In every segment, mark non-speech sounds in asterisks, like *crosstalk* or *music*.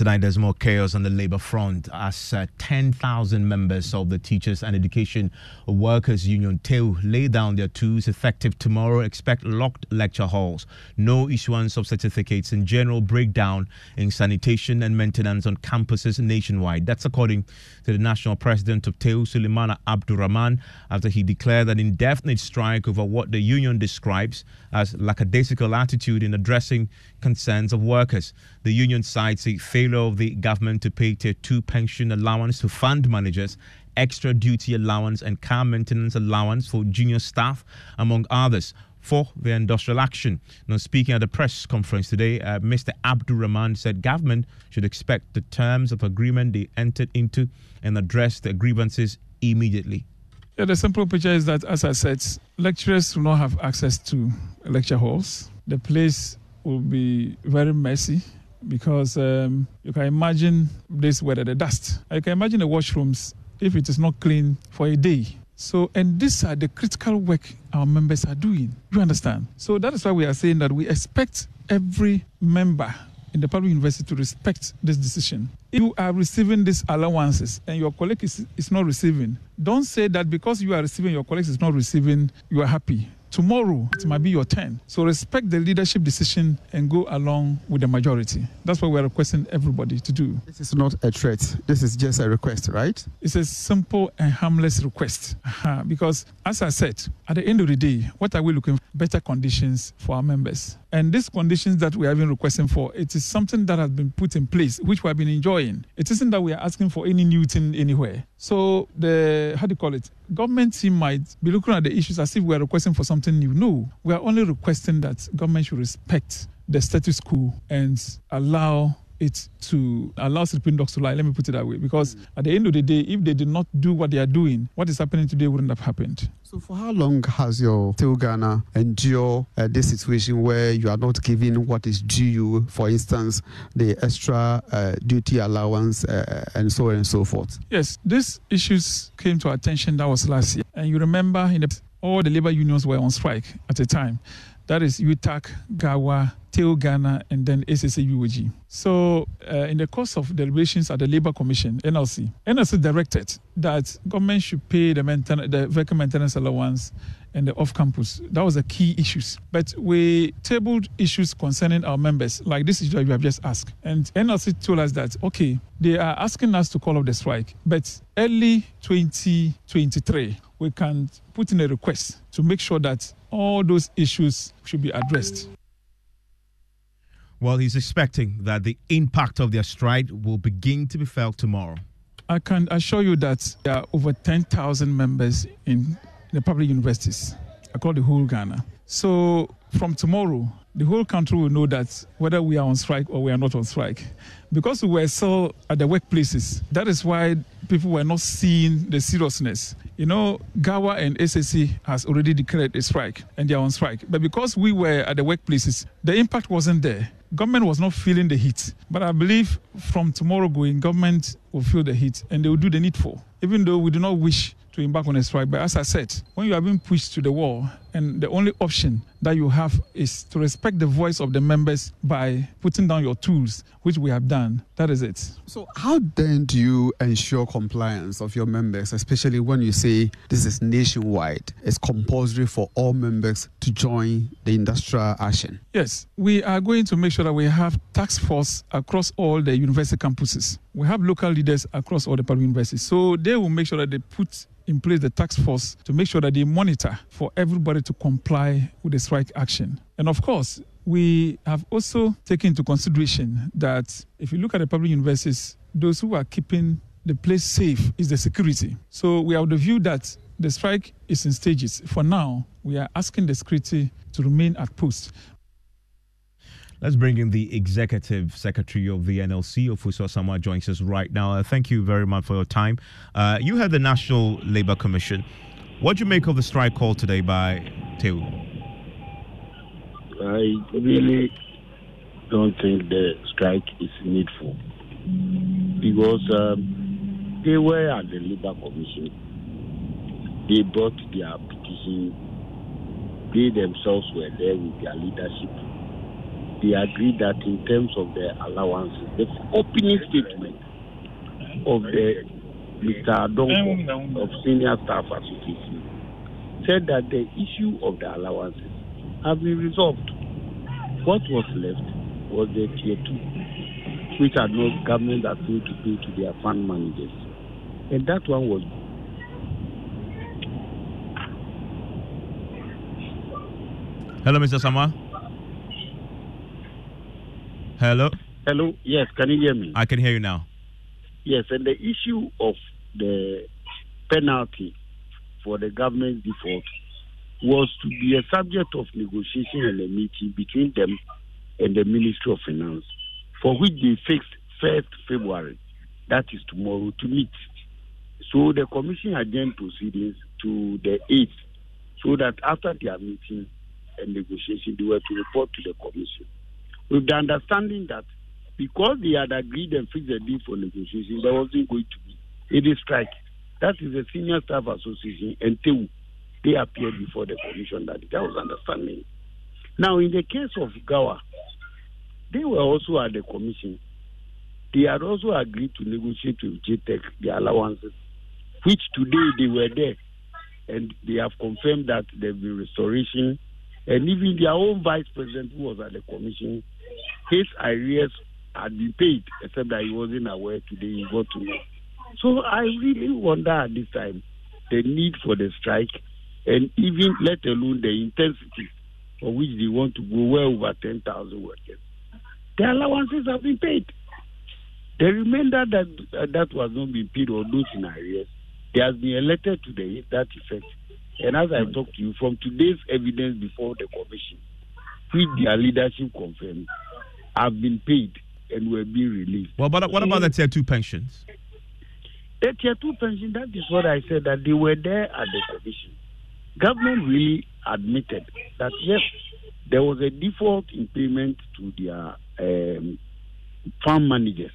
Tonight, there's more chaos on the labor front as uh, 10,000 members of the Teachers and Education Workers Union TEU lay down their tools effective tomorrow. Expect locked lecture halls, no issuance of certificates, and general breakdown in sanitation and maintenance on campuses nationwide. That's according to the national president of TEU, Suleimana Abdul Rahman, after he declared an indefinite strike over what the union describes as lackadaisical attitude in addressing concerns of workers. The union cites a failure of the government to pay tier 2 pension allowance to fund managers, extra duty allowance, and car maintenance allowance for junior staff, among others for their industrial action. Now, speaking at the press conference today, uh, Mr. Abdul Rahman said government should expect the terms of agreement they entered into and address the grievances immediately. Yeah, the simple picture is that, as I said, lecturers will not have access to lecture halls. The place will be very messy because um, you can imagine this weather, the dust. You can imagine the washrooms if it is not clean for a day. So, and these are the critical work our members are doing. You understand? So that is why we are saying that we expect every member in the public university to respect this decision. If you are receiving these allowances and your colleague is, is not receiving, don't say that because you are receiving, your colleague is not receiving, you are happy. Tomorrow, it might be your turn. So respect the leadership decision and go along with the majority. That's what we're requesting everybody to do. This is not a threat. This is just a request, right? It's a simple and harmless request. Uh-huh. Because, as I said, at the end of the day, what are we looking for? Better conditions for our members. And these conditions that we have been requesting for, it is something that has been put in place, which we have been enjoying. It isn't that we are asking for any new thing anywhere. So the how do you call it? Government team might be looking at the issues as if we are requesting for something new. No, we are only requesting that government should respect the status quo and allow it to allow sleeping dogs to lie. Let me put it that way. Because at the end of the day, if they did not do what they are doing, what is happening today wouldn't have happened. So, for how long has your TEU Ghana endure uh, this situation where you are not giving what is due you, for instance, the extra uh, duty allowance uh, and so on and so forth? Yes, these issues came to our attention. That was last year, and you remember, in the, all the labor unions were on strike at the time. That is UTAG, GAUA, TEU Ghana, and then SSA UOG. So, uh, in the course of deliberations at the Labour Commission, NLC, NLC directed that government should pay the, mainten- the vehicle maintenance allowance and the off-campus. That was the key issues. But we tabled issues concerning our members, like this issue that you have just asked. And NLC told us that, okay, they are asking us to call off the strike, but early 2023, we can put in a request to make sure that all those issues should be addressed. Well, he's expecting that the impact of their strike will begin to be felt tomorrow. I can assure you that there are over 10,000 members in the public universities across the whole Ghana. So from tomorrow, the whole country will know that whether we are on strike or we are not on strike. Because we were still at the workplaces, that is why people were not seeing the seriousness. You know, GAUA and SSC has already declared a strike and they are on strike. But because we were at the workplaces, the impact wasn't there. Government was not feeling the heat. But I believe from tomorrow going, government will feel the heat and they will do the needful. Even though we do not wish to embark on a strike. But as I said, when you are being pushed to the wall, and the only option that you have is to respect the voice of the members by putting down your tools, which we have done. That is it. So, how then do you ensure compliance of your members, especially when you say this is nationwide? It's compulsory for all members to join the industrial action. Yes, we are going to make sure that we have task force across all the university campuses. We have local leaders across all the public universities. So they will make sure that they put in place the task force to make sure that they monitor for everybody to comply with the strike action. And of course, we have also taken into consideration that if you look at the public universities, those who are keeping the place safe is the security. So we have the view that the strike is in stages. For now, we are asking the security to remain at post. Let's bring in the executive secretary of the NLC, Ofosu Asamoah, joins us right now. Uh, thank you very much for your time. Uh, you had the National Labour Commission. What do you make of the strike call today by TEU? I really don't think the strike is needful because um, they were at the Labour Commission. They brought their petition. They themselves were there with their leadership they agreed that in terms of their allowances, the opening statement of the Mr. Adonko of Senior Staff Association said that the issue of the allowances have been resolved. What was left was the tier two, which had no government that going to pay to their fund managers. And that one was Hello, Mr. Sama. Hello. Hello. Yes, can you hear me? I can hear you now. Yes, and the issue of the penalty for the government default was to be a subject of negotiation and a meeting between them and the Ministry of Finance, for which they fixed 1st February, that is tomorrow, to meet. So the commission adjourned proceedings to the 8th, so that after their meeting and negotiation, they were to report to the commission. With the understanding that because they had agreed and fixed a deal for negotiation, there wasn't going to be any strike. That is the Senior Staff Association TEU. They appeared before the commission that that was understanding. Now, in the case of GAUA, they were also at the commission. They had also agreed to negotiate with GTEC the allowances, which today they were there. And they have confirmed that there will be restoration. And even their own vice president, who was at the commission, his arrears had been paid, except that he wasn't aware today he got to know. So I really wonder at this time the need for the strike and even let alone the intensity for which they want to go well over 10,000 workers. The allowances have been paid. The remainder that uh, that was not being paid or those in arrears, there has been elected to the, that effect. And as I talk to you, from today's evidence before the commission, which their leadership confirmed, have been paid and were being released. Well, but what about the tier two pensions? The tier two pension, that is what I said, that they were there at the commission. Government really admitted that yes, there was a default in payment to their um, farm managers.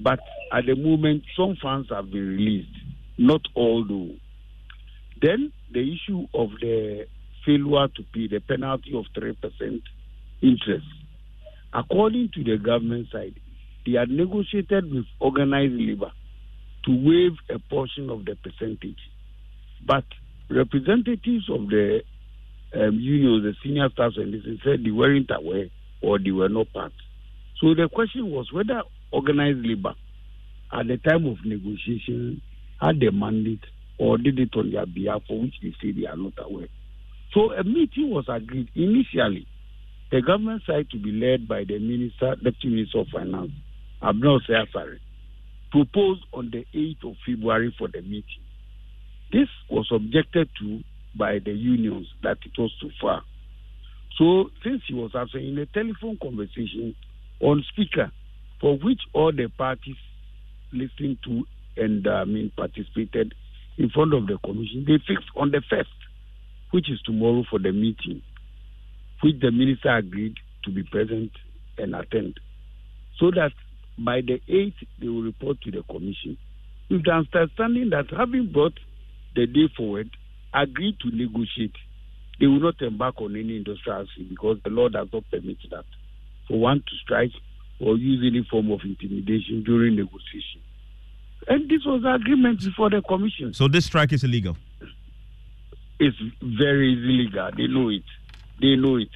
But at the moment, some funds have been released, not all though. Then the issue of the failure to pay the penalty of 3% interest. According to the government side, they had negotiated with organized labor to waive a portion of the percentage. But representatives of the um, the senior staff, and this said they weren't aware or they were not part. So the question was whether organized labor, at the time of negotiation, had the mandate or did it on their behalf, for which they say they are not aware. So a meeting was agreed initially. The government side to be led by the minister, deputy minister of finance, Abena Osei-Asare, proposed on the 8th of February for the meeting. This was objected to by the unions that it was too far. So, since he was absent in a telephone conversation on speaker, for which all the parties listened to and uh, I mean participated in front of the commission, they fixed on the first, which is tomorrow for the meeting, which the minister agreed to be present and attend, so that by the 8th they will report to the commission with the understanding that having brought the day forward, agreed to negotiate, they will not embark on any industrial action because the law does not permit that for one to strike or use any form of intimidation during negotiation. And this was the agreement before the commission. So this strike is illegal? It's very illegal. They know it. They know it.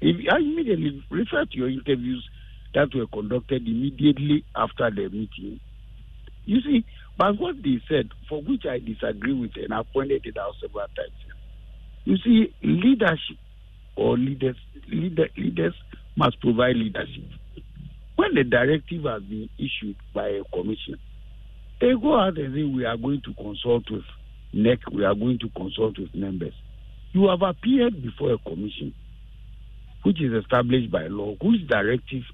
If I immediately refer to your interviews that were conducted immediately after the meeting. You see, but what they said, for which I disagree with and I pointed it out several times. You see, leadership or leaders leader, leaders must provide leadership. When the directive has been issued by a commission, they go out and say we are going to consult with NEC, we are going to consult with members. You have appeared before a commission which is established by law, whose directive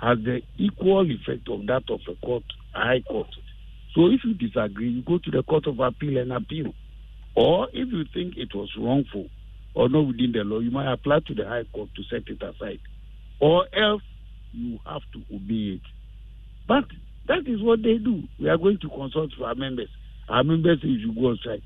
has the equal effect of that of a court, a high court. So if you disagree, you go to the court of appeal and appeal. Or if you think it was wrongful or not within the law, you might apply to the high court to set it aside. Or else you have to obey it. But that is what they do. We are going to consult with our members. Our members say you go on strike.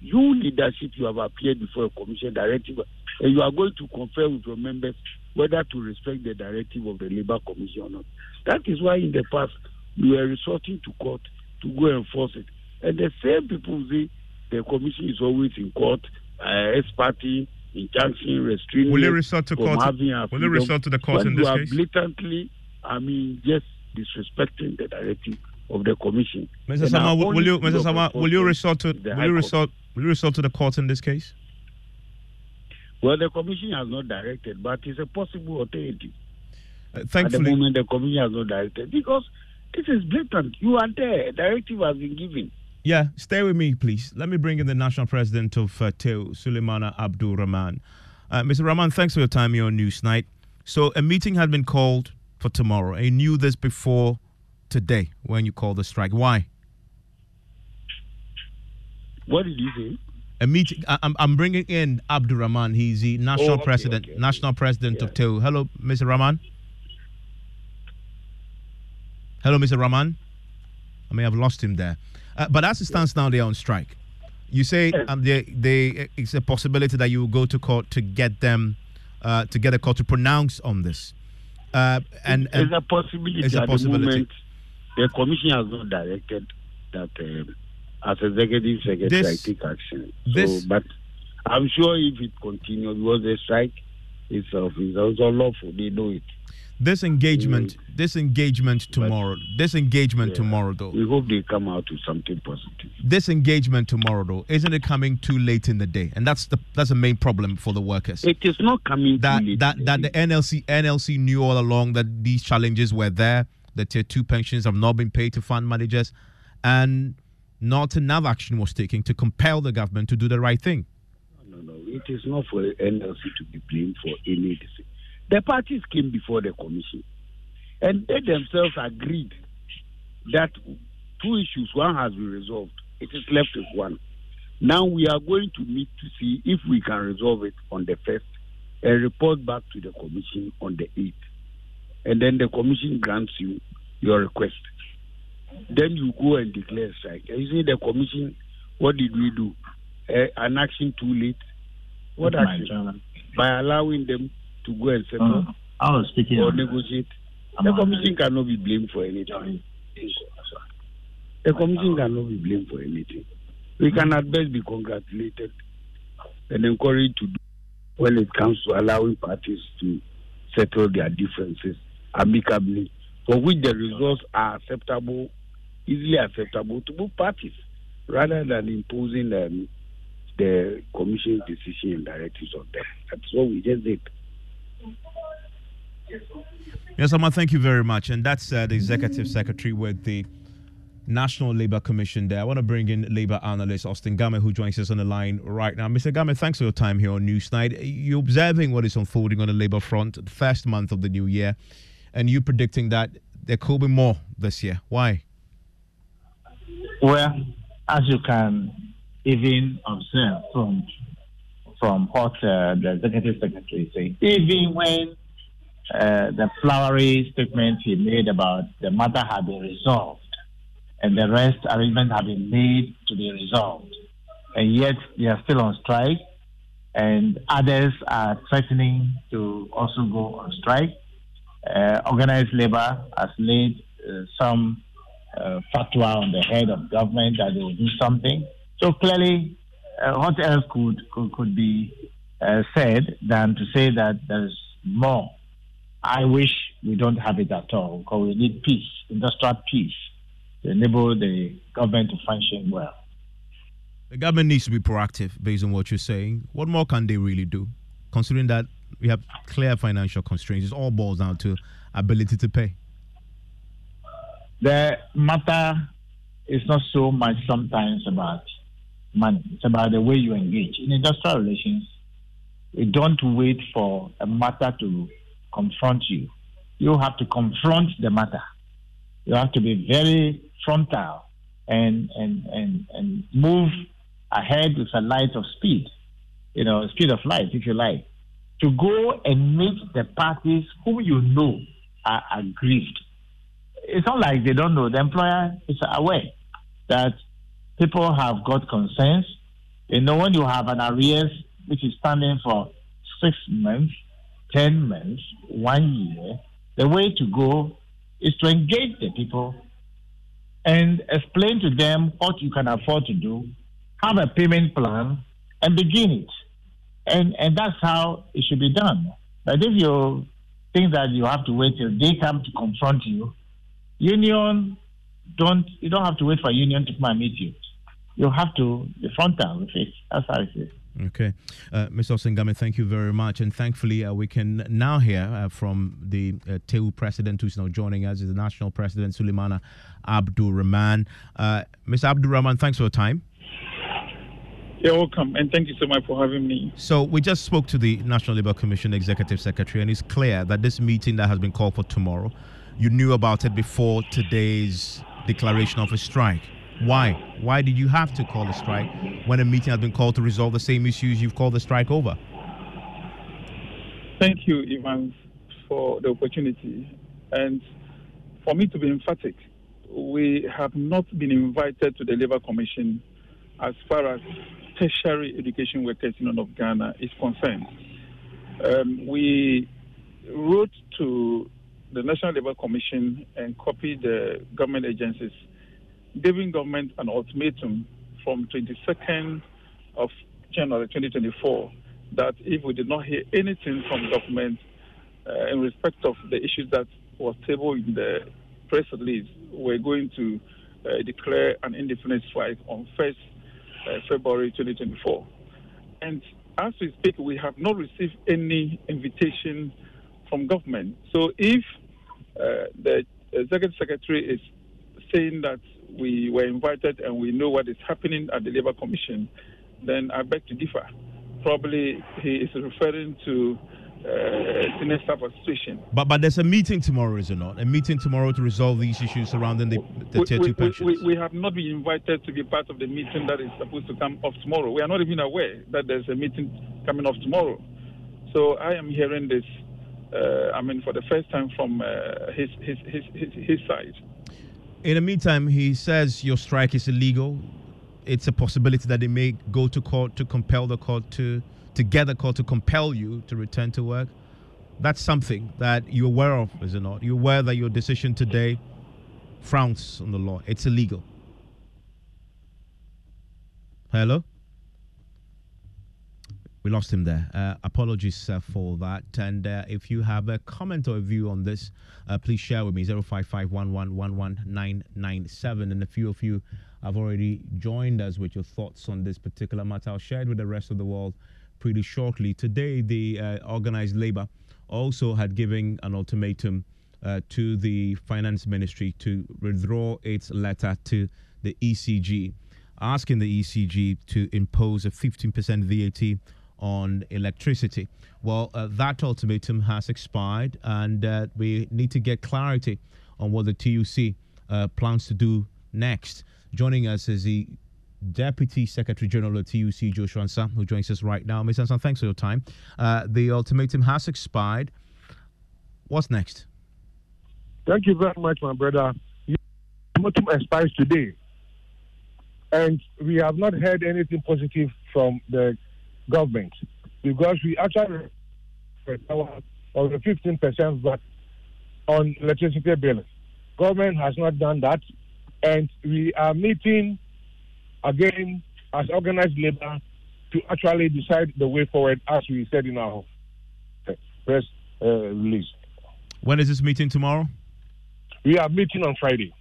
You leadership, you have appeared before a commission directive, and you are going to confer with your members whether to respect the directive of the Labour Commission or not. That is why in the past we were resorting to court to go enforce it. And the same people say the commission is always in court, uh, ex parte, injunction, restraining. Will you resort to court? Will you resort to the court in this you case? are blatantly, I mean, just disrespecting the directive of the commission. Mr. Sama, will you, Mr. Sama, will you resort to, will you resort, will you resort to the court in this case? Well, the commission has not directed, but it's a possible alternative. Uh, thankfully, At the moment, the commission has not directed because this is blatant. You are there. A directive has been given. Yeah, stay with me, please. Let me bring in the national president of uh, TEW, Suleimana Abdul Rahman. Uh, Mr. Rahman, thanks for your time here on Newsnight. So, a meeting had been called for tomorrow. I knew this before today when you called the strike. Why? What did you say? A meeting. I, am I'm bringing in Abdul Rahman. He's the national oh, okay, president, okay, national president yeah. of TEW. Hello, Mr. Rahman. Hello, Mr. Rahman. I may have lost him there. Uh, but as it stands now, they're on strike. You say um, they, they, it's a possibility that you will go to court to get them, uh, to get a court to pronounce on this. Uh, and, and it's a possibility. It's a possibility. The commission has not directed that um, as executive secretary This- I take action. this- so, but I'm sure if it continues, because the strike itself is also lawful, they know it. this engagement, this engagement tomorrow, this engagement Yeah. tomorrow, though, We hope they come out with something positive. this engagement tomorrow, though, isn't it coming too late in the day? And that's the that's the main problem for the workers. It is not coming that too late. that that the NLC NLC knew all along that these challenges were there. The tier two pensions have not been paid to fund managers, and not enough action was taken to compel the government to do the right thing. No, no, it is not for NLC to be blamed for any decision. The parties came before the commission, and they themselves agreed that two issues, one has been resolved. It is left with one. Now we are going to meet to see if we can resolve it on the first and report back to the commission on the eighth. And then the commission grants you your request. Then you go and declare strike. And you see the commission, what did we do? Uh, an action too late. What That's action? By allowing them to go and settle Uh, I was speaking. or negotiate. I'm The on- commission cannot be blamed for anything. The commission cannot be blamed for anything. We can at best be congratulated and encouraged to do when it comes to allowing parties to settle their differences amicably, for which the results are acceptable, easily acceptable to both parties, rather than imposing um, the commission's decision and directives on them. That's what we just did. Yes, Amma, thank you very much. And that's uh, the executive secretary with the National Labour Commission there. I want to bring in Labour analyst Austin Gamey, who joins us on the line right now. Mr. Gamey, thanks for your time here on Newsnight. You're observing what is unfolding on the Labour front, the first month of the new year, and you predicting that there could be more this year. Why? Well, as you can even observe from from what uh, the executive secretary said, even when uh, the flowery statement he made about the matter had been resolved and the rest arrangements have been made to be resolved, and yet they are still on strike, and others are threatening to also go on strike. Uh, organized labor has laid uh, some uh, fatwa on the head of government that they will do something. So clearly, uh, what else could could, could be uh, said than to say that there is more? I wish we don't have it at all because we need peace, industrial peace, to enable the government to function well. The government needs to be proactive based on what you're saying. What more can they really do, considering that we have clear financial constraints? It all boils down to ability to pay. The matter is not so much sometimes about money. It's about the way you engage. In industrial relations, you don't wait for a matter to confront you. You have to confront the matter. You have to be very frontal and and and, and move ahead with a light of speed, you know, speed of light, if you like, to go and meet the parties whom you know are aggrieved it's not like they don't know. The employer is aware that people have got concerns. You know, when you have an arrears which is standing for six months, 10 months, one year, the way to go is to engage the people and explain to them what you can afford to do, have a payment plan, and begin it. And, and that's how it should be done. But if you think that you have to wait till they come to confront you, union don't you don't have to wait for union to come and meet you. You have to be frontal with it. That's how it is. Okay. Uh, Mr. Austin Gamey, thank you very much. And thankfully, uh, we can now hear uh, from the uh, TEU president who's now joining us, is the national president, Suleimana Abdul Rahman. Uh, Mr. Abdul Rahman, thanks for your time. You're welcome, and thank you so much for having me. So, we just spoke to the National Labour Commission Executive Secretary, and it's clear that this meeting that has been called for tomorrow, you knew about it before today's declaration of a strike. Why? Why did you have to call a strike when a meeting has been called to resolve the same issues you've called the strike over? Thank you, Ivan, for the opportunity. And for me to be emphatic, we have not been invited to the Labour Commission as far as tertiary education workers union of Ghana is concerned. Um, we wrote to the National Labour Commission and copied the government agencies, giving government an ultimatum from 22nd of January 2024 that if we did not hear anything from government uh, in respect of the issues that was tabled in the press release, we're going to uh, declare an indefinite strike on 1st uh, February 2024. And as we speak, we have not received any invitation from government. So if uh, the executive secretary is saying that we were invited and we know what is happening at the Labour Commission, then I beg to differ. Probably he is referring to uh, senior staff association. But but there's a meeting tomorrow, is it not? A meeting tomorrow to resolve these issues surrounding the, the we, tier we, two pensions. We, we, have not been invited to be part of the meeting that is supposed to come off tomorrow. We are not even aware that there's a meeting coming off tomorrow. So I am hearing this. Uh, I mean, for the first time from uh, his, his, his, his his side. In the meantime, he says your strike is illegal. It's a possibility that they may go to court to compel the court to to get the court to compel you to return to work. That's something that you're aware of, is it not? You're aware that your decision today frowns on the law. It's illegal. Hello? We lost him there. Uh, apologies uh, for that. And uh, if you have a comment or a view on this, uh, please share with me 0551111997. And a few of you have already joined us with your thoughts on this particular matter. I'll share it with the rest of the world pretty shortly. Today, the uh, organized labor also had given an ultimatum uh, to the finance ministry to withdraw its letter to the ECG, asking the ECG to impose a 15% VAT on electricity. Well, uh, that ultimatum has expired, and uh, we need to get clarity on what the TUC uh, plans to do next. Joining us is the Deputy Secretary General of TUC, Joshua Ansah, who joins us right now. Mr. Ansah, thanks for your time. Uh, the ultimatum has expired. What's next? Thank you very much, my brother. The ultimatum expires today, and we have not heard anything positive from the government because we actually the 15% VAT on electricity bills. Government has not done that, and we are meeting again as organized labor to actually decide the way forward, as we said in our press uh, release. When is this meeting tomorrow? We are meeting on Friday.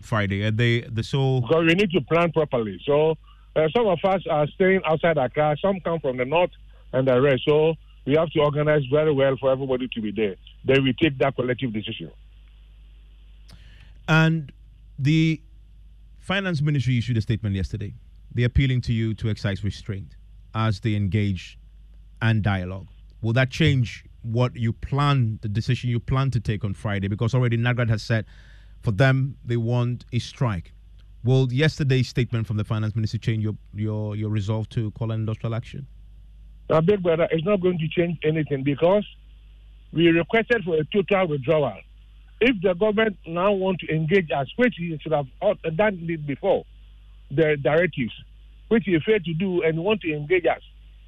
Friday. And they the so because we need to plan properly. So uh, some of us are staying outside Accra. Some come from the north and the rest. So we have to organize very well for everybody to be there. Then we take that collective decision. And the finance ministry issued a statement yesterday. They're appealing to you to exercise restraint as they engage and dialogue. Will that change what you plan, the decision you plan to take on Friday? Because already NAGRAT has said for them they want a strike. Will yesterday's statement from the finance minister change your your, your resolve to call an industrial action? Now, big brother, it's not going to change anything because we requested for a total withdrawal. If the government now want to engage us, which he should have done it before, the directives, which he failed to do and want to engage us,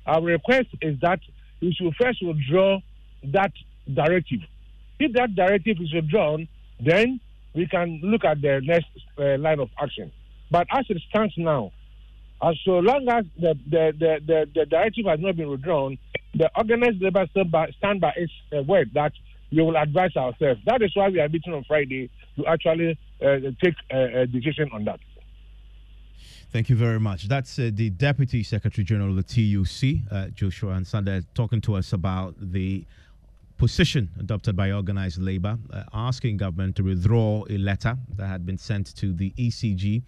our request is that he should first withdraw that directive. If that directive is withdrawn, then we can look at the next uh, line of action. But as it stands now, as so long as the, the, the, the, the directive has not been withdrawn, the organized labor stand by, stand by its uh, word that we will advise ourselves. That is why we are meeting on Friday to actually uh, take a, a, decision on that. Thank you very much. That's uh, the Deputy Secretary General of the TUC, uh, Joshua Ansanda, talking to us about the position adopted by organized labor, uh, asking government to withdraw a letter that had been sent to the ECG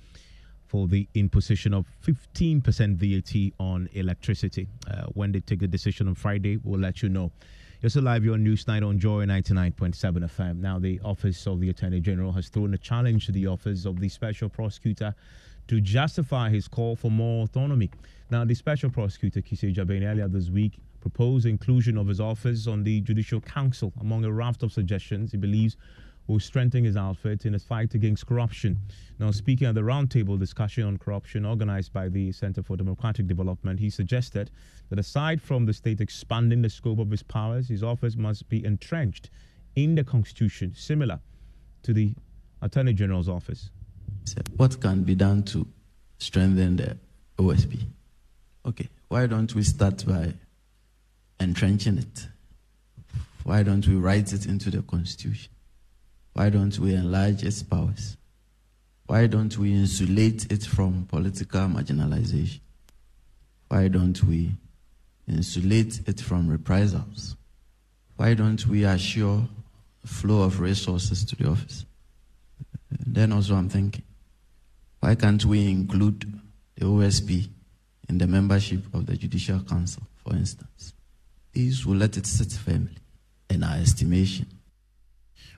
for the imposition of 15% VAT on electricity. Uh, when they take the decision on Friday, we'll let you know. You're still live here on Newsnight on Joy 99.7 FM. Now, the Office of the Attorney General has thrown a challenge to the Office of the Special Prosecutor to justify his call for more autonomy. Now, the Special Prosecutor, Kissi Agyebeng, earlier this week proposed inclusion of his office on the Judicial Council among a raft of suggestions he believes will strengthen his outfit in his fight against corruption. Now, speaking at the roundtable discussion on corruption organized by the Center for Democratic Development, he suggested that aside from the state expanding the scope of his powers, his office must be entrenched in the Constitution, similar to the Attorney General's office. What can be done to strengthen the OSP? Okay, why don't we start by entrenching it? Why don't we write it into the Constitution? Why don't we enlarge its powers? Why don't we insulate it from political marginalization? Why don't we insulate it from reprisals? Why don't we assure flow of resources to the office? Then also I'm thinking, why can't we include the OSP in the membership of the Judicial Council, for instance? These will let it sit firmly in our estimation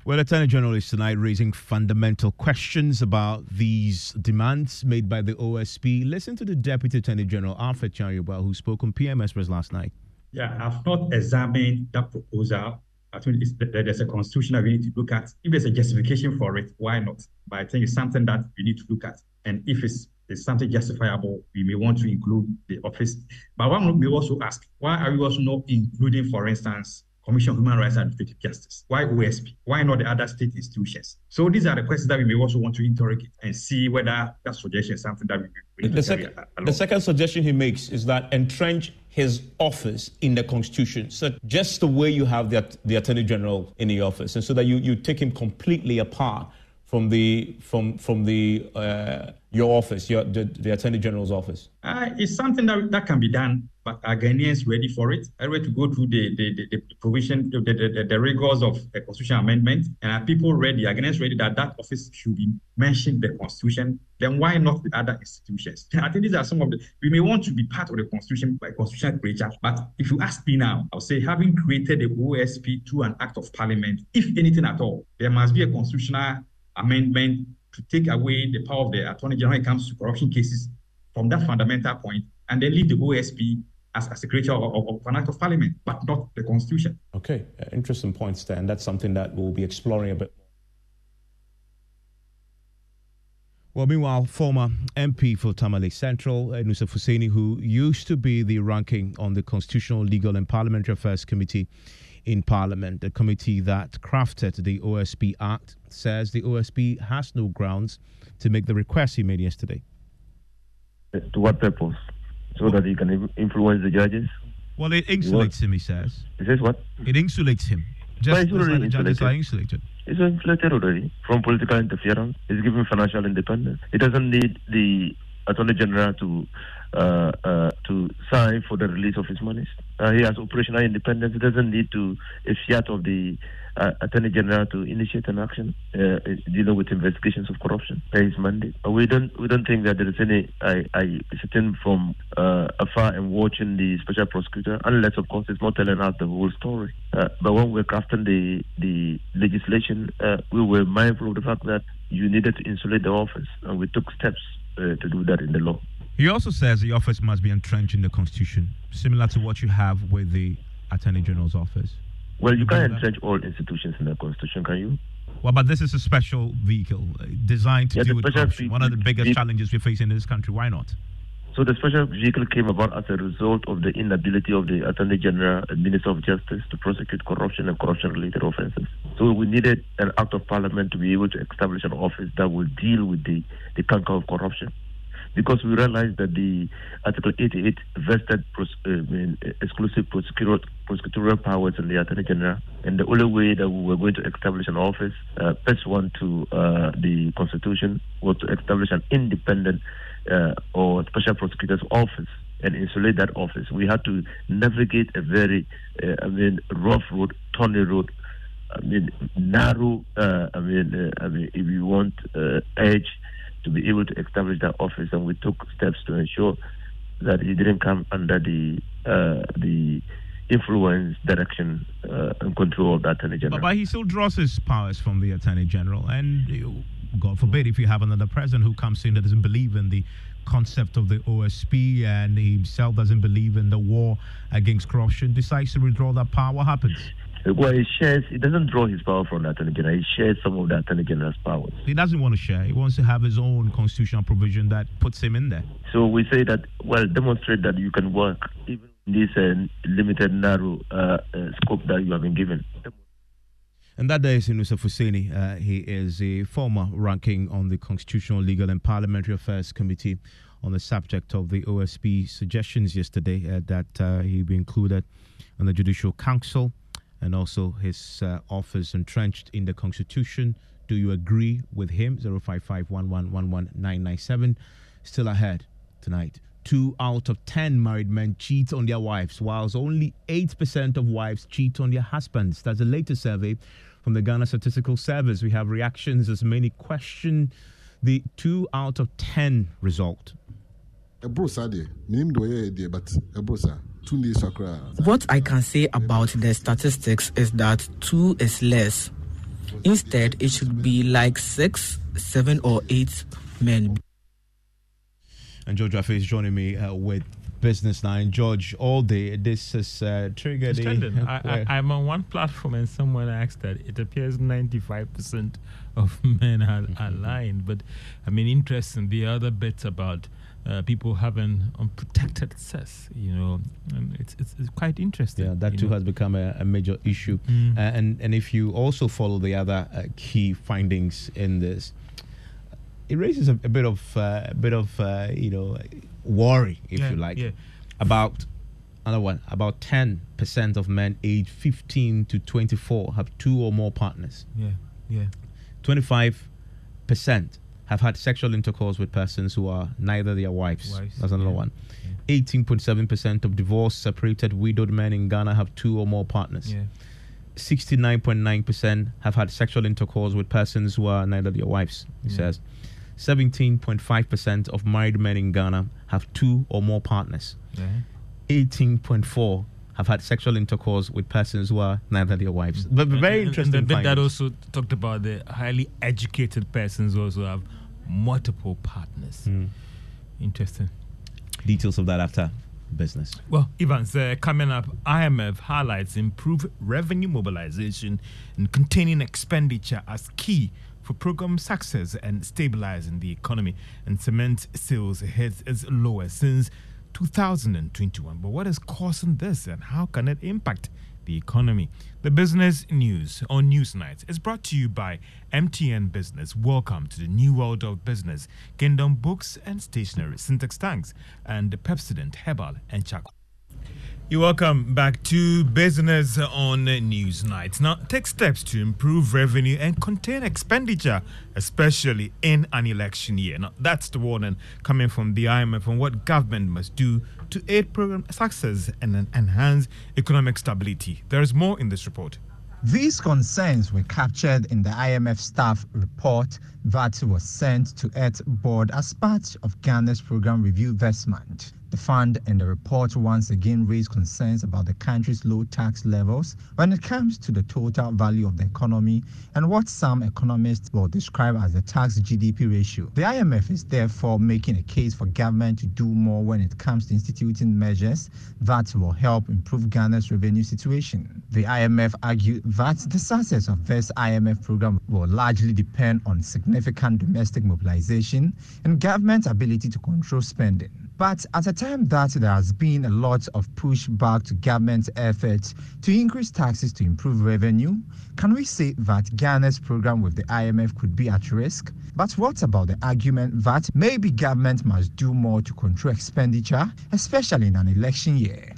well, Attorney General is tonight raising fundamental questions about these demands made by the OSP. Listen to the Deputy Attorney General, Alfred Tuah-Yeboah, who spoke on PM Express last night. Yeah, I've not examined that proposal. I think there's a constitution that we need to look at. If there's a justification for it, why not? But I think it's something that we need to look at. And if it's, it's something justifiable, we may want to include the office. But one may also ask, why are we also not including, for instance, Commission of Human Rights and Administrative Justice? Why OSP? Why not the other state institutions? So these are the questions that we may also want to interrogate and see whether that suggestion is something that we, we need the, sec- the second suggestion he makes is that entrench his office in the constitution. So just the way you have the, the attorney general in the office, and so that you, you take him completely apart from the from from the uh, your office, your the, the attorney general's office? Uh, it's something that, that can be done, but are Ghanaians ready for it? Are ready to go through the the, the, the provision, the, the, the, rigors of the constitutional amendment? And are people ready? Are Ghanaians ready that that office should be mentioned the constitution? Then why not the other institutions? *laughs* I think these are some of the. We may want to be part of the constitution by constitutional creature, but if you ask me now, I'll say having created the OSP through an act of parliament, if anything at all, there must be a constitutional amendment to take away the power of the Attorney General when it comes to corruption cases from that fundamental point and then leave the OSP as, as a creature of, of, of, an act of parliament, but not the constitution. Okay, uh, interesting points there, and that's something that we'll be exploring a bit Well, meanwhile, former MP for Tamale Central, Nusa Fuseini, who used to be the ranking on the Constitutional, Legal and Parliamentary Affairs Committee, in Parliament. The committee that crafted the OSP Act says the OSP has no grounds to make the request he made yesterday. To what purpose? So that he can influence the judges? Well, it insulates him, he says. He says what? It insulates him. Just, just like the judges are insulated. It's insulated already from political interference. It's given financial independence. It doesn't need the Attorney General to to sign for the release of his money. Uh, he has operational independence. He doesn't need to a fiat of the uh, Attorney General to initiate an action uh, dealing with investigations of corruption. That is mandate. we don't we don't think that there is any. I, I sitting from uh, afar and watching the special prosecutor, unless of course it's not telling us the whole story. but when we're crafting the the legislation, we were mindful of the fact that you needed to insulate the office, and we took steps to do that in the law. He also says the office must be entrenched in the Constitution, similar to what you have with the Attorney General's office. Well, you can't entrench all institutions in the Constitution, can you? Well, but this is a special vehicle uh, designed to yeah, deal with corruption. One of the biggest challenges we're facing in this country. Why not? So the special vehicle came about as a result of the inability of the Attorney General and Minister of Justice to prosecute corruption and corruption-related offences. So we needed an act of parliament to be able to establish an office that will deal with the, the canker of corruption. Because we realized that the Article 88 vested pros- uh, exclusive prosecutorial, prosecutorial powers in the Attorney General, and the only way that we were going to establish an office, uh, one to uh, the Constitution, was to establish an independent uh, or special prosecutor's office and insulate that office. We had to navigate a very, uh, I mean, rough road, thorny road. I mean, narrow. Uh, I mean, uh, I mean, if you want edge to be able to establish that office, and we took steps to ensure that he didn't come under the uh, the influence, direction, uh, and control of the attorney general. But, but, he still draws his powers from the attorney general, and God forbid if you have another president who comes in that doesn't believe in the concept of the OSP and himself doesn't believe in the war against corruption, decides to withdraw that power, what happens? Well, he shares, he doesn't draw his power from the Attorney General. He shares some of the Attorney General's powers. He doesn't want to share. He wants to have his own constitutional provision that puts him in there. So we say that, well, demonstrate that you can work even in this uh, limited, narrow uh, uh, scope that you have been given. And that day is Inusah Fuseini. Uh, he is a former ranking on the Constitutional, Legal and Parliamentary Affairs Committee on the subject of the OSP suggestions yesterday uh, that uh, he be included on the Judicial Council and also his uh, office entrenched in the Constitution. Do you agree with him? 055 Still ahead tonight. Two out of ten married men cheat on their wives, whilst only 8% of wives cheat on their husbands. That's the latest survey from the Ghana Statistical Service. We have reactions as many question the two out of ten result. What I can say about the statistics is that two is less. Instead, it should be like six, seven, or eight men. And George Wiafe is joining me uh, with Business Nine. George, all day, this is uh, triggered. A, I, I, *laughs* am on one platform and someone asked that it appears 95% of *laughs* men are, *laughs* are lying. But I mean, interesting, the other bits about uh, people having unprotected sex, you know, and it's, it's, it's quite interesting. Yeah, that too know? has become a, a major issue. Mm. Uh, and, and if you also follow the other uh, key findings in this, it raises a, a bit of uh, a bit of uh, you know worry, if yeah, you like, yeah. about another one. About ten percent of men aged fifteen to twenty-four have two or more partners. Yeah, yeah. Twenty-five percent have had sexual intercourse with persons who are neither their wives. wives That's another yeah. one. 18.7% of divorced, separated, widowed men in Ghana have two or more partners. 69.9% have had sexual intercourse with persons who are neither their wives, he says. 17.5% of married men in Ghana have two or more partners. Yeah. 18.4 have had sexual intercourse with persons who are neither their wives. But very interesting. And, and that also talked about the highly educated persons also have multiple partners. Mm. Interesting. Details of that after business. Well, Evans, uh, coming up, IMF highlights improved revenue mobilization and containing expenditure as key for program success and stabilizing the economy. And cement sales hits its lowest since 2021. But what is causing this and how can it impact the economy? The business news on Newsnight is brought to you by MTN Business. Welcome to the new world of business. Kingdom Books and Stationery, Syntax Tanks, and the Pepsodent Herbal and Charcoal. You're welcome back to Business on Newsnight. Now, take steps to improve revenue and contain expenditure, especially in an election year. Now, that's the warning coming from the IMF on what government must do to aid program success and enhance economic stability. There is more in this report. These concerns were captured in the IMF staff report that was sent to its board as part of Ghana's program review this month. The fund and the report once again raised concerns about the country's low tax levels when it comes to the total value of the economy and what some economists will describe as the tax GDP ratio. The IMF is therefore making a case for government to do more when it comes to instituting measures that will help improve Ghana's revenue situation. The IMF argued that the success of this IMF program will largely depend on significant domestic mobilization and government's ability to control spending. But at a time that there has been a lot of pushback to government efforts to increase taxes to improve revenue, can we say that Ghana's program with the IMF could be at risk? But what about the argument that maybe government must do more to control expenditure, especially in an election year?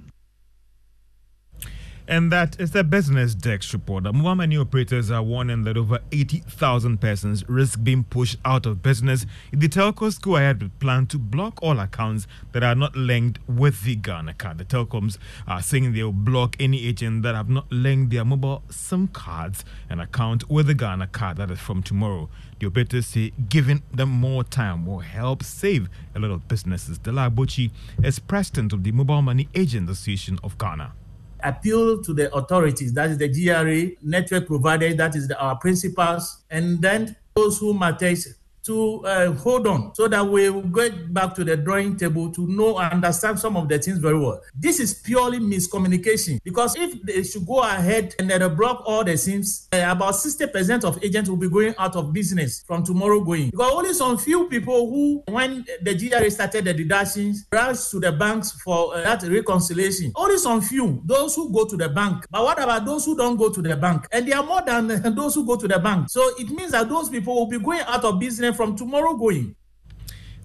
And that is the Business Desk report. Mobile money operators are warning that over 80,000 persons risk being pushed out of business the telcos go ahead with plan to block all accounts that are not linked with the Ghana card. The telecoms are saying they will block any agent that have not linked their mobile SIM cards and account with the Ghana card. That is from tomorrow. The operators say giving them more time will help save a lot of businesses. Dela Bochi is president of the Mobile Money Agents Association of Ghana appeal to the authorities, that is the GRA, network providers, that is the, our principals, and then those who matters to uh, hold on so that we will get back to the drawing table to know and understand some of the things very well. This is purely miscommunication because if they should go ahead and they block all the SIMs, uh, about 60% of agents will be going out of business from tomorrow going. Because only some few people who, when the GRA started the deductions, rushed to the banks for uh, that reconciliation. Only some few, those who go to the bank. But what about those who don't go to the bank? And they are more than *laughs* those who go to the bank. So it means that those people will be going out of business from tomorrow going.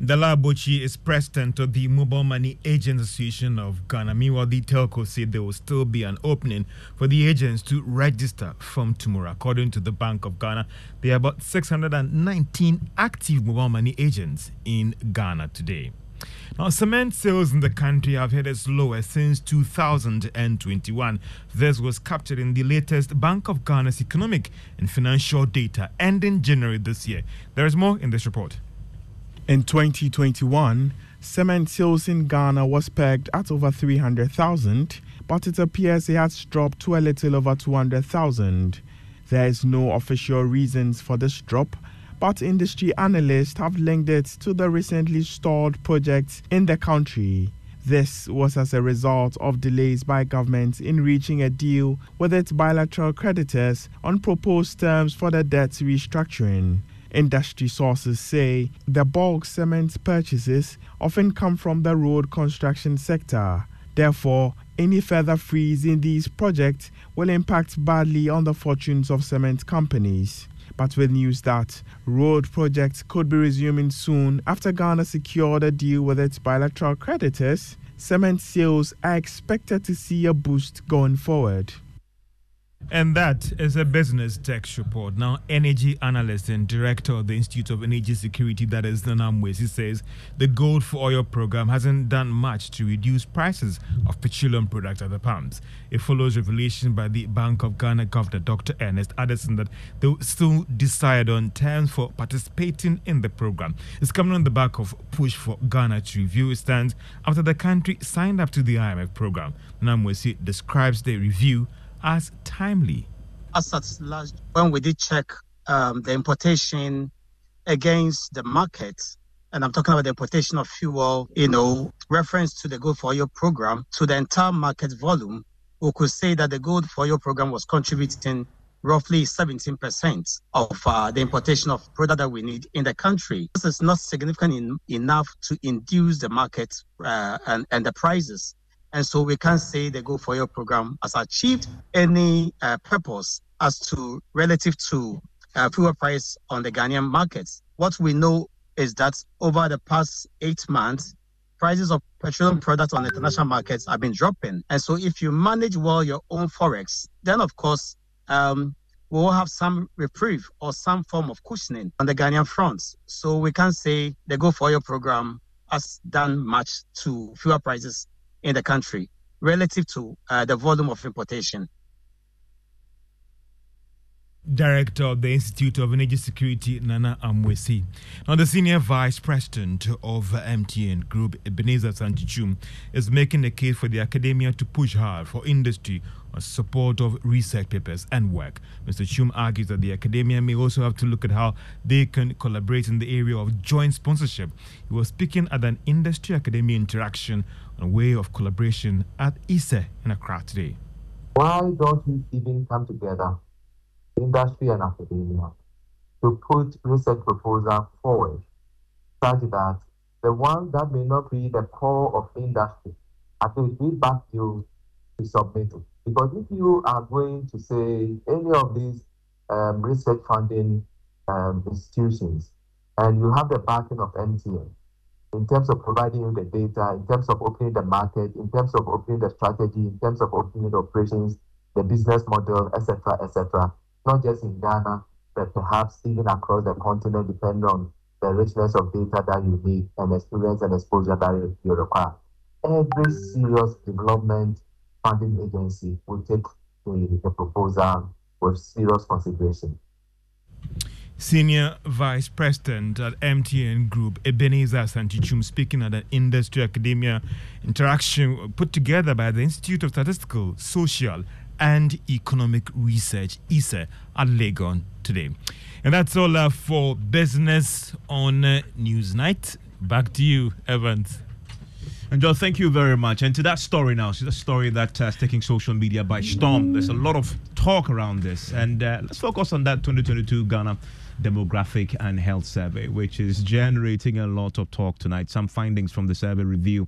Dala Bochi is president of the Mobile Money Agents Association of Ghana. Meanwhile, the telco said there will still be an opening for the agents to register from tomorrow. According to the Bank of Ghana, there are about 619 active mobile money agents in Ghana today. Now, cement sales in the country have hit its lowest since 2021. This was captured in the latest Bank of Ghana's economic and financial data ending January this year. There is more in this report. In 2021, cement sales in Ghana was pegged at over 300,000, but it appears it has dropped to a little over 200,000. There is no official reasons for this drop, but industry analysts have linked it to the recently stalled projects in the country. This was as a result of delays by government in reaching a deal with its bilateral creditors on proposed terms for the debt restructuring. Industry sources say the bulk cement purchases often come from the road construction sector. Therefore, any further freeze in these projects will impact badly on the fortunes of cement companies but with news that road projects could be resuming soon after Ghana secured a deal with its bilateral creditors, cement sales are expected to see a boost going forward. And that is a business tech report. Now, energy analyst and director of the Institute of Energy Security, that is Nana Amoasi, says the Gold for Oil program hasn't done much to reduce prices of petroleum products at the pumps. It follows revelation by the Bank of Ghana Governor Dr. Ernest Addison that they will still decide on terms for participating in the program. It's coming on the back of push for Ghana to review its stance after the country signed up to the IMF program. Nana describes the review as timely? As at last, when we did check um, the importation against the market, and I'm talking about the importation of fuel, you know, reference to the Gold for Oil program, to the entire market volume, we could say that the Gold for Oil program was contributing roughly 17% of uh, the importation of product that we need in the country. This is not significant in, enough to induce the market uh, and, and the prices. And so we can't say the Gold for Oil program has achieved any uh, purpose as to relative to uh, fuel price on the Ghanaian markets. What we know is that over the past eight months, prices of petroleum products on international markets have been dropping. And so if you manage well your own forex, then of course um, we will have some reprieve or some form of cushioning on the Ghanaian front. So we can't say the Gold for Oil program has done much to fuel prices in the country relative to uh, the volume of importation. Director of the Institute of Energy Security, Nana Amoasi. Now, the Senior Vice President of MTN Group, Ebenezer Santichum, is making a case for the academia to push hard for industry on support of research papers and work. Mr. Chum argues that the academia may also have to look at how they can collaborate in the area of joint sponsorship. He was speaking at an industry academia interaction on a way of collaboration at ISSER in Accra today. Why don't we even come together? industry and academia to put research proposal forward such that the ones that may not be the core of industry, I think we back you to submit it. Because if you are going to say any of these um, research funding um, institutions and you have the backing of MTN in terms of providing you the data, in terms of opening the market, in terms of opening the strategy, in terms of opening the operations, the business model, etc., etc., not just in Ghana, but perhaps even across the continent, depending on the richness of data that you need and experience and exposure that you require. Every serious development funding agency will take the, the proposal with serious consideration. Senior Vice President at MTN Group, Ebenezer Santichum, speaking at an industry academia interaction put together by the Institute of Statistical, Social, and Economic Research, ISSER, at Legon today. And that's all uh, for business on uh, Newsnight. Back to you, Evans. And John, thank you very much. And to that story now, so the story that uh, is taking social media by storm. There's a lot of talk around this, and uh, let's focus on that 2022 Ghana demographic and health survey, which is generating a lot of talk tonight. Some findings from the survey review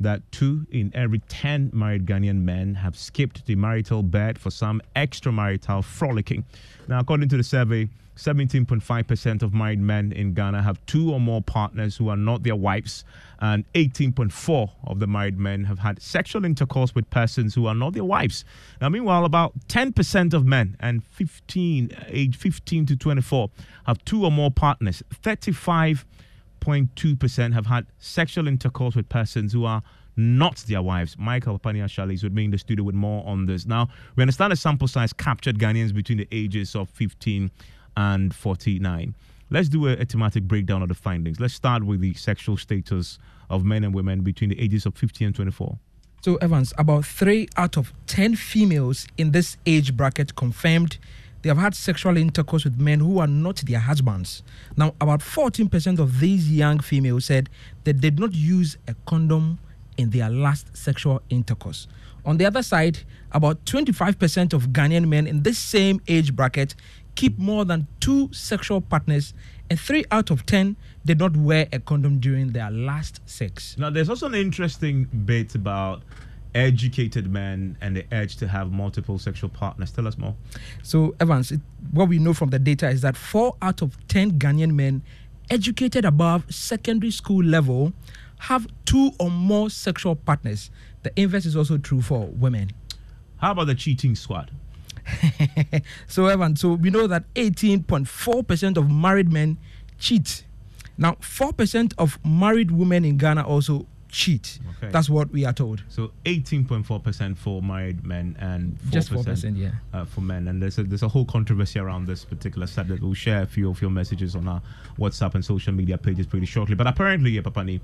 that two in every 10 married Ghanaian men have skipped the marital bed for some extramarital frolicking. Now, according to the survey, 17.5% of married men in Ghana have two or more partners who are not their wives, and 18.4 of the married men have had sexual intercourse with persons who are not their wives. Now, meanwhile, about 10% of men and 15, age 15 to 24 have two or more partners. 35.2% have had sexual intercourse with persons who are not their wives. Michael Pania is with me in the studio with more on this. Now, we understand the sample size captured Ghanaians between the ages of 15 and 49. Let's do a, a, thematic breakdown of the findings. Let's start with the sexual status of men and women between the ages of 15 and 24. So, Evans, about three out of 10 females in this age bracket confirmed they have had sexual intercourse with men who are not their husbands. Now, about 14% of these young females said they did not use a condom in their last sexual intercourse. On the other side, about 25% of Ghanaian men in this same age bracket keep more than two sexual partners, and three out of ten did not wear a condom during their last sex. Now, there's also an interesting bit about educated men and the urge to have multiple sexual partners. Tell us more. So, Evans, it, what we know from the data is that four out of 10 Ghanaian men educated above secondary school level have two or more sexual partners. The inverse is also true for women. How about the cheating squad? *laughs* so, Evan, so we know that 18.4% of married men cheat. Now, 4% of married women in Ghana also cheat. Okay. That's what we are told. So 18.4% for married men and 4% just 4%, yeah. Uh, for men. And there's a, there's a whole controversy around this particular subject. We'll share a few of your messages on our WhatsApp and social media pages pretty shortly. But apparently, yeah, Papani,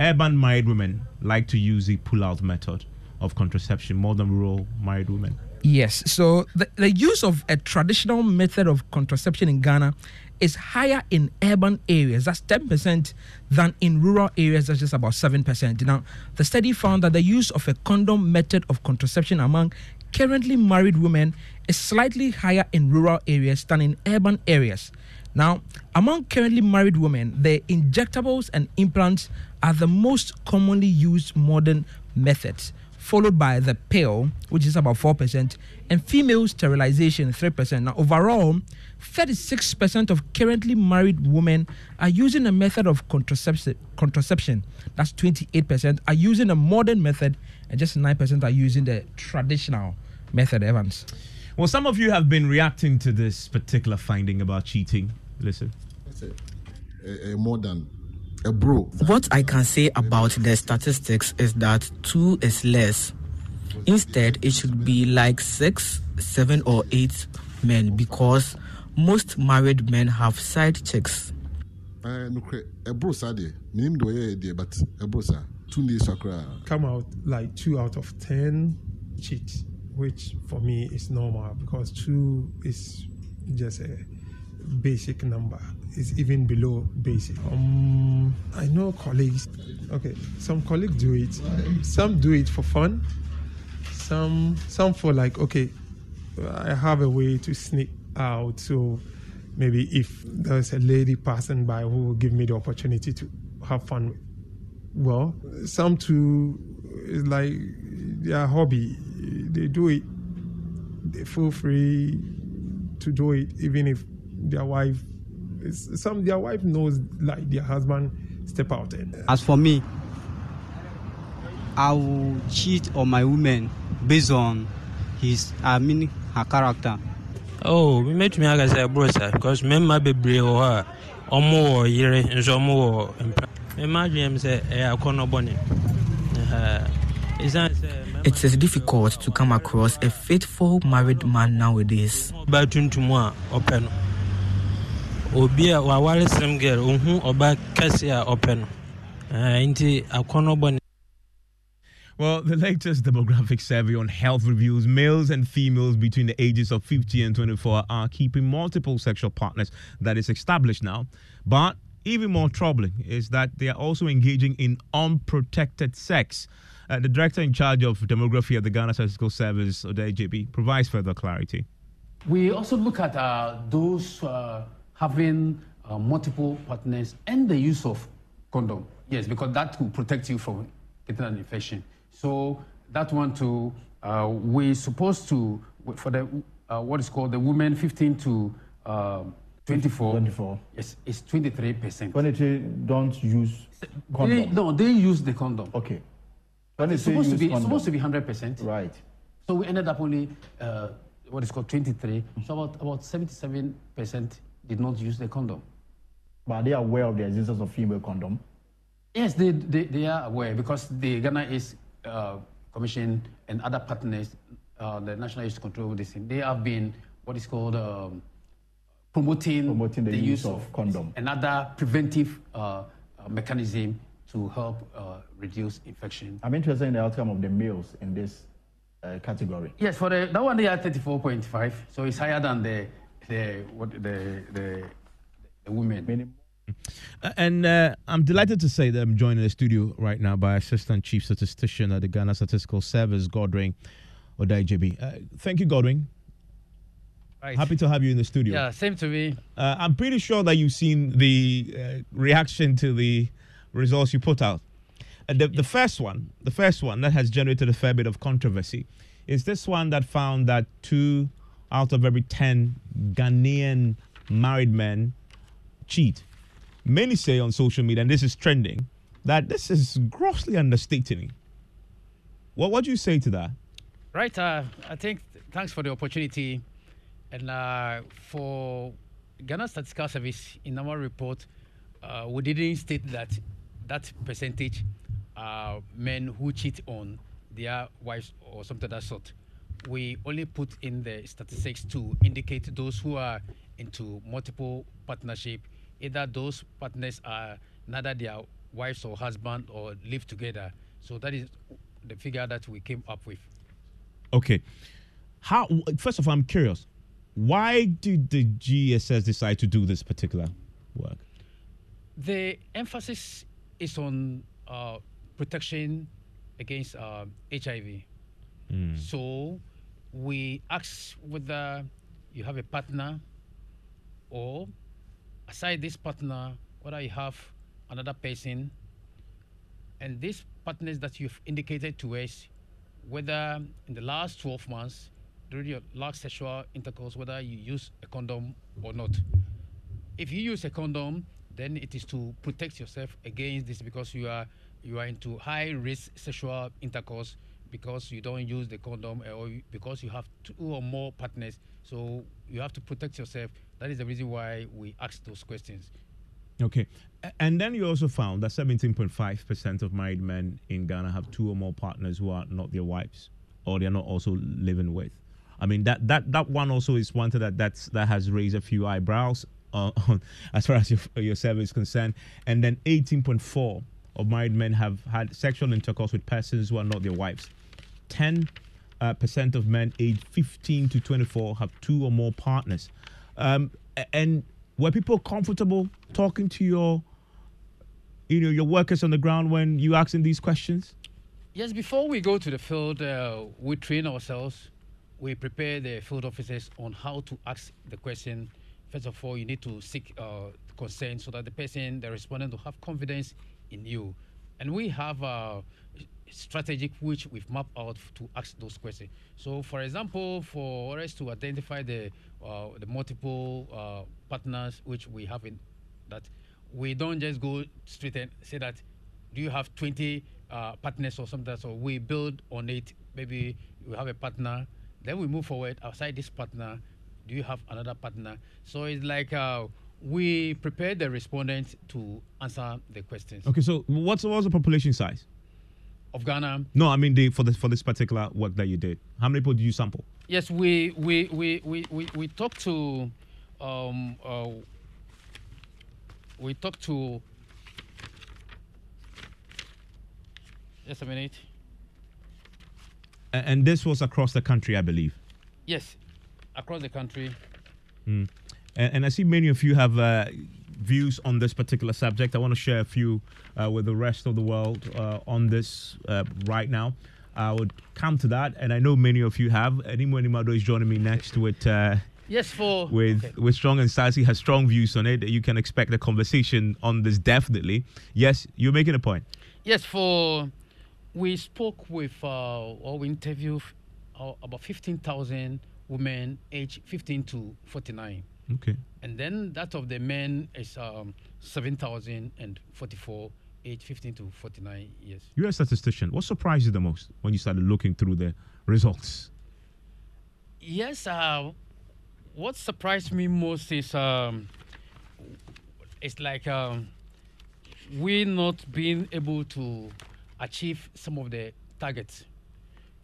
urban married women like to use the pull-out method of contraception more than rural married women. Yes. So the, the use of a traditional method of contraception in Ghana is higher in urban areas. That's 10% than in rural areas. That's just about 7%. Now, the study found that the use of a condom method of contraception among currently married women is slightly higher in rural areas than in urban areas. Now, among currently married women, the injectables and implants are the most commonly used modern methods followed by the pill, which is about 4%, and female sterilization, 3%. Now, overall, 36% of currently married women are using a method of contraception, contraception. That's 28%, are using a modern method, and just 9% are using the traditional method, Evans. Well, some of you have been reacting to this particular finding about cheating. Listen. That's a, a, a modern a bro. What I can say about the statistics is that two is less. Instead, it should be like six, seven, or eight men because most married men have side chicks. But two days come out like two out of ten cheat, which for me is normal because two is just a basic number is even below basic. Um, I know colleagues. Okay, some colleagues do it. Some do it for fun. Some some for like okay, I have a way to sneak out. So maybe if there's a lady passing by who will give me the opportunity to have fun well, some too like their hobby. They do it. They feel free to do it, even if their wife. Is, some their wife knows like their husband step out and. Uh, as for me, I will cheat on my woman based on his, I mean, her character. Oh, we met me as a brother because member be brave or her, or more year and so more. Imagine say a corner bonnet. It is difficult to come across a faithful married man nowadays. Open. obi a waware srem girl ohu ɔba kɛse a ɔpɛ no nti akɔnɔ bɔ ne Well, the latest demographic survey on health reveals males and females between the ages of 50 and 24 are keeping multiple sexual partners. That is established now. But even more troubling is that they are also engaging in unprotected sex. Uh, the director in charge of demography at the Ghana Statistical Service, Odai JB, provides further clarity. We also look at uh, those uh, having uh, multiple partners and the use of condom. Yes, because that will protect you from getting an infection. So that one too, uh, we're supposed to for the uh, what is called the women 15 to uh, 24. 24. Yes, it's 23 percent. 23 don't use condom. They, no, they use the condom. Okay. It's supposed to be it's supposed to be 100 percent. Right. So we ended up only uh, what is called 23. So about about 77 percent did not use the condom. But are they aware of the existence of female condom? Yes, they, they, they are aware because the Ghana AIDS uh, Commission and other partners, uh, the National Youth Control this thing, they have been what is called um, promoting, Promoting the the, use use of of condom. another preventive uh, uh, mechanism to help uh, reduce infection. I'm interested in the outcome of the males in this uh, category. Yes, for the that one they are 34.5, so it's higher than the the what the the, the women. Uh, And uh, I'm delighted to say that I'm joined in the studio right now by Assistant Chief Statistician at the Ghana Statistical Service, Godwin Odaijebi. Uh, thank you, Godwin. Right. Happy to have you in the studio. Yeah, same to me. Uh, I'm pretty sure that you've seen the uh, reaction to the results you put out. Uh, the, the first one, the first one that has generated a fair bit of controversy, is this one that found that two out of every ten Ghanaian married men cheat. Many say on social media, and this is trending, that this is grossly understating. What what do you say to that? Right. Uh, I think thanks for the opportunity. And uh, for Ghana Statistical Service, in our report, uh, we didn't state that that percentage are men who cheat on their wives or something of that sort. We only put in the statistics to indicate those who are into multiple partnership, either those partners are neither their wives or husband or live together. So that is the figure that we came up with. Okay. How first of all, I'm curious. Why did the GSS decide to do this particular work? The emphasis is on uh, protection against uh, HIV. Mm. So we ask whether you have a partner or aside this partner, whether you have another person. And these partners that you've indicated to us, whether in the last 12 months, during your last sexual intercourse, whether you use a condom or not. If you use a condom, then it is to protect yourself against this because you are you are into high risk sexual intercourse because you don't use the condom or because you have two or more partners. So you have to protect yourself. That is the reason why we ask those questions. Okay. And then you also found that 17.5% of married men in Ghana have two or more partners who are not their wives or they're not also living with. I mean that that that one also is one that that's that has raised a few eyebrows uh, as far as your your survey is concerned. And then 18.4 of married men have had sexual intercourse with persons who are not their wives. 10 uh, percent of men aged 15 to 24 have two or more partners. Um, and were people comfortable talking to your, you know, your workers on the ground when you asking these questions? Yes, before we go to the field, uh, we train ourselves. We prepare the field officers on how to ask the question. First of all, you need to seek uh, consent so that the person, the respondent, will have confidence in you. and we have a strategic which we've mapped out to ask those questions. So, for example, for us to identify the uh, the multiple uh, partners which we have in that, we don't just go straight and say that do you have 20 uh, partners or something. So we build on it. Maybe we have a partner, then we move forward outside this partner. Do you have another partner? So it's like uh, we prepare the respondents to answer the questions. Okay, so what's what's the population size? Of Ghana. No, I mean the, for this for this particular work that you did. How many people did you sample? Yes, we we we we we, we talked to um, uh, we talked to just a minute. And this was across the country, I believe. Yes, across the country. Mm. And, and I see many of you have uh, views on this particular subject. I want to share a few uh, with the rest of the world uh, on this uh, right now. I would come to that, and I know many of you have. Animo Animado is joining me next with. Uh, Yes, for with okay. with strong and Sassy has strong views on it. You can expect a conversation on this definitely. Yes, you're making a point. Yes, for we spoke with uh, or we interviewed uh, about fifteen thousand women aged fifteen to forty nine. Okay. And then that of the men is um, 7,044, age 15 to 49 years. You're a statistician. What surprised you the most when you started looking through the results? Yes, uh, what surprised me most is um, it's like um, we not being able to achieve some of the targets.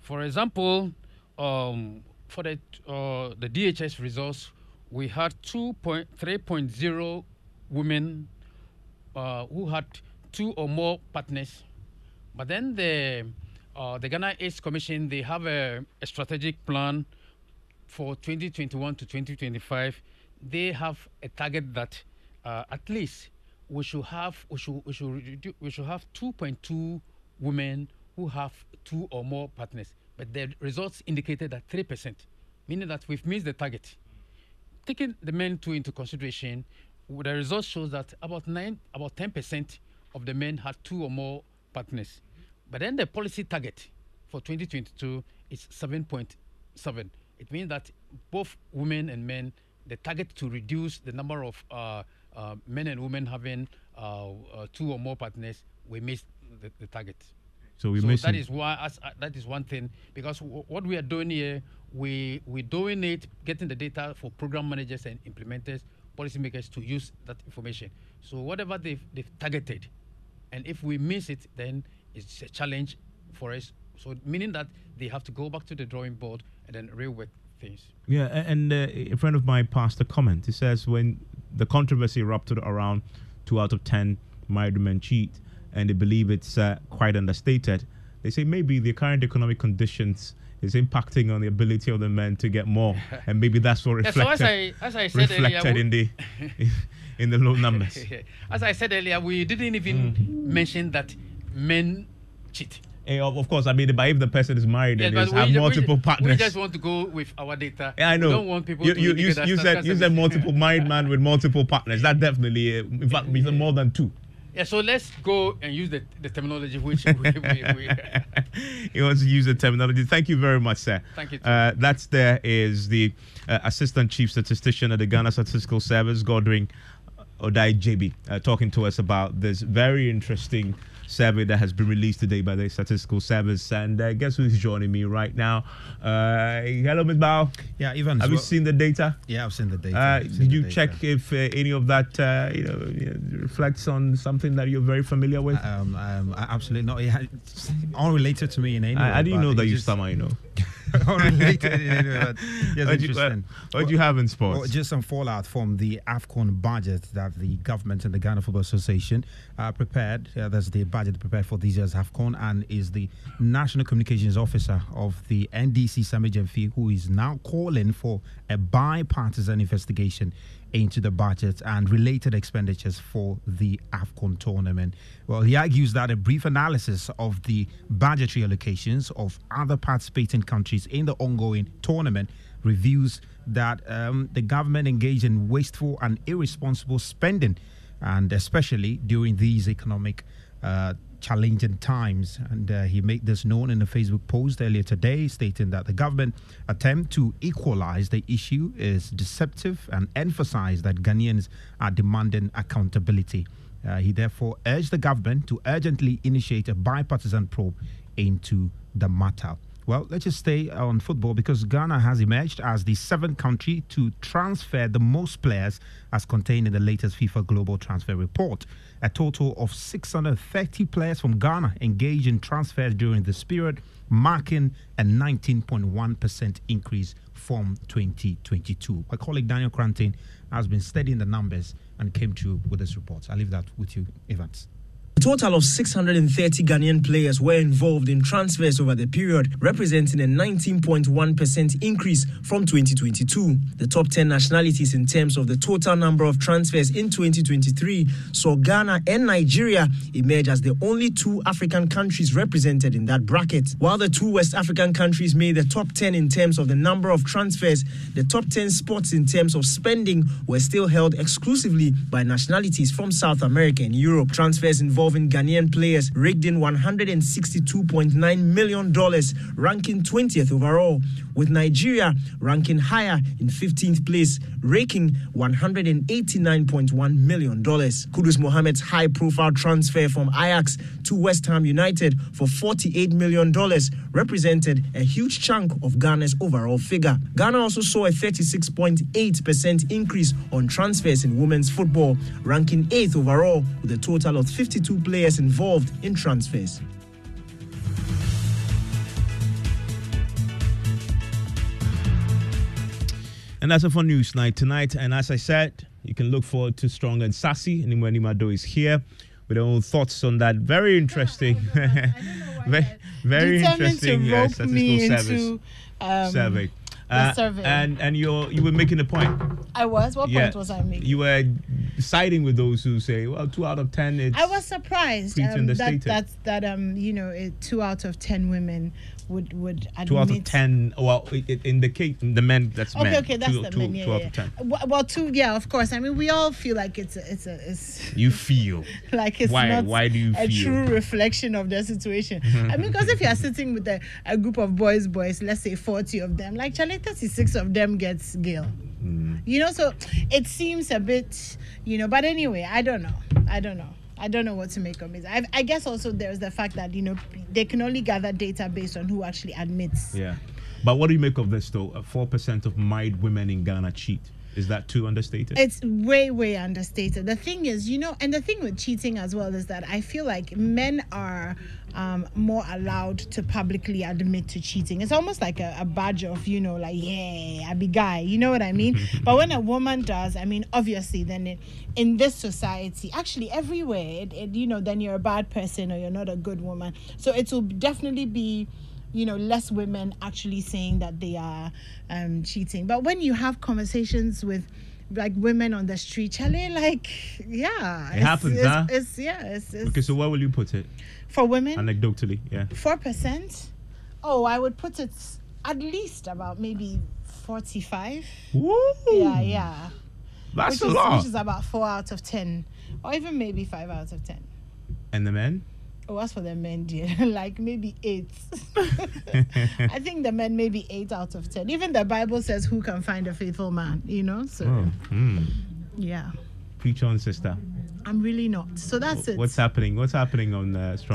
For example, um, for the uh, the DHS results, we had 2.3.0 women uh, who had two or more partners. But then the uh, the Ghana AIDS Commission they have a, a strategic plan for 2021 to 2025. They have a target that uh, at least we should have we should we should we should have 2.2 women who have two or more partners. But the results indicated that three percent, meaning that we've missed the target. Taking the men two into consideration, the results shows that about nine, about ten percent of the men had two or more partners. But then the policy target for 2022 is 7.7. It means that both women and men, the target to reduce the number of uh, uh, men and women having uh, uh, two or more partners, we missed the, the target. So we so missed that is why as, uh, that is one thing because w- what we are doing here, we we doing it, getting the data for program managers and implementers, policymakers to use that information. So whatever they've, they've targeted, and if we miss it, then it's a challenge for us. So meaning that they have to go back to the drawing board and then rework things. Yeah, and uh, a friend of mine passed a comment. He says when the controversy erupted around two out of ten married men cheat, and they believe it's uh, quite understated, they say maybe the current economic conditions is impacting on the ability of the men to get more, *laughs* and maybe that's what Yeah, so reflected, as I- as I said reflected we- in the *laughs* in the low numbers. *laughs* As I said earlier, we didn't even mention that men cheat. Eh, of course, I mean, but if the person is married Yes, and is, we have we multiple ju- partners, We just want to go with our data. Yeah, I know. We don't want people you, to you, you, you said you said multiple married man with multiple partners. That definitely, uh, in fact, means more than two. Yeah, so let's go and use the, the terminology which we, we, we *laughs* he wants to use the terminology. Thank you very much, sir. Thank you, too. Uh, that's there is the uh, assistant chief statistician at the Ghana Statistical Service, Godwin Odai JB, uh, talking to us about this very interesting survey that has been released today by the Statistical Service. And uh, guess who's joining me right now? Uh, hello, Ms. Bao. Yeah, Ivan. Have as you seen the data? Yeah, I've seen the data. Uh, seen did you data. check if uh, any of that uh, you know reflects on something that you're very familiar with? Um, um, absolutely not. It it's *laughs* unrelated to me in any way. I, I didn't know that you just- you know. *laughs* *laughs* unrelated in any way. But *laughs* yes, What do you- what do you have in sports? Well, just some fallout from the AFCON budget that the government and the Ghana Football Association uh, prepared. Uh, that's the budget prepared for this year's AFCON, and is the National Communications Officer of the NDC, Sammy Gyamfi, who is now calling for a bipartisan investigation into the budget and related expenditures for the AFCON tournament. Well, he argues that a brief analysis of the budgetary allocations of other participating countries in the ongoing tournament reveals that um, the government engaged in wasteful and irresponsible spending, and especially during these economic uh, challenging times. And uh, he made this known in a Facebook post earlier today, stating that the government attempt to equalize the issue is deceptive and emphasized that Ghanaians are demanding accountability. Uh, he therefore urged the government to urgently initiate a bipartisan probe into the matter. Well, let's just stay on football because Ghana has emerged as the seventh country to transfer the most players as contained in the latest FIFA Global Transfer Report. A total of 630 players from Ghana engaged in transfers during this period, marking a 19.1% increase from 2022. My colleague Daniel Cranton has been studying the numbers and came to with this report. I'll leave that with you, Evans. A total of 630 Ghanaian players were involved in transfers over the period, representing a 19.1% increase from 2022. The top 10 nationalities in terms of the total number of transfers in 2023 saw Ghana and Nigeria emerge as the only two African countries represented in that bracket. While the two West African countries made the top 10 in terms of the number of transfers, the top 10 spots in terms of spending were still held exclusively by nationalities from South America and Europe. Transfers involved involving Ghanaian players raked in $162.9 million, ranking 20th overall, with Nigeria ranking higher in 15th place, raking $189.1 million. Kudus Mohammed's high profile transfer from Ajax to West Ham United for $48 million represented a huge chunk of Ghana's overall figure. Ghana also saw a 36.8% increase on transfers in women's football, ranking 8th overall with a total of 52 players involved in transfers. And that's it for News Night tonight. And as I said, you can look forward to Strong and Sassy. And Nimweni Mado is here with her own thoughts on that very interesting, very, very interesting uh, rope statistical service into um, survey. Uh, survey. And and you you were making a point. I was. What point was I making? You were siding with those who say, well, two out of ten. It's I was surprised um, that that that um you know it, two out of ten women would would admit. two out of ten. Well, in the case, the men that's Okay, men. okay, that's two, the two, men. Yeah, two yeah, out of ten. Well, two. Yeah, of course. I mean, we all feel like it's a, it's a, it's You feel *laughs* like it's why? not why do you a feel? true reflection of the situation. I mean, because if you are sitting with a, a group of boys, boys, let's say forty of them, like Charlie, thirty-six of them gets Gail. Hmm. You know, so it seems a bit, you know. But anyway, I don't know. I don't know. I don't know what to make of it. I, I guess also there's the fact that you know they can only gather data based on who actually admits. Yeah. But what do you make of this though? Four percent of married women in Ghana cheat. Is that too understated? It's way, way understated. The thing is, you know, and the thing with cheating as well is that I feel like men are um, more allowed to publicly admit to cheating. It's almost like a, a badge of, you know, like, yeah, I be guy. You know what I mean? *laughs* but when a woman does, I mean, obviously, then it, in this society, actually everywhere, it, it, you know, then you're a bad person or you're not a good woman. So it will definitely be you know less women actually saying that they are um cheating but when you have conversations with like women on the street Charlie, like yeah It happens, it's, huh? it's yeah it's, it's okay, so where will you put it? for women Anecdotally, yeah. four percent oh i would put it at least about maybe 45 Woo! yeah yeah That's which a is, lot. which is about four out of ten or even maybe five out of ten And the men? Oh, as for the men, dear, *laughs* like maybe eight. *laughs* I think the men maybe eight out of ten. Even the Bible says, "Who can find a faithful man?" You know. So Oh, hmm. yeah, Preach on, sister. I'm really not. So that's it. What's happening? What's happening on uh, Strong?